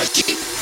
I keep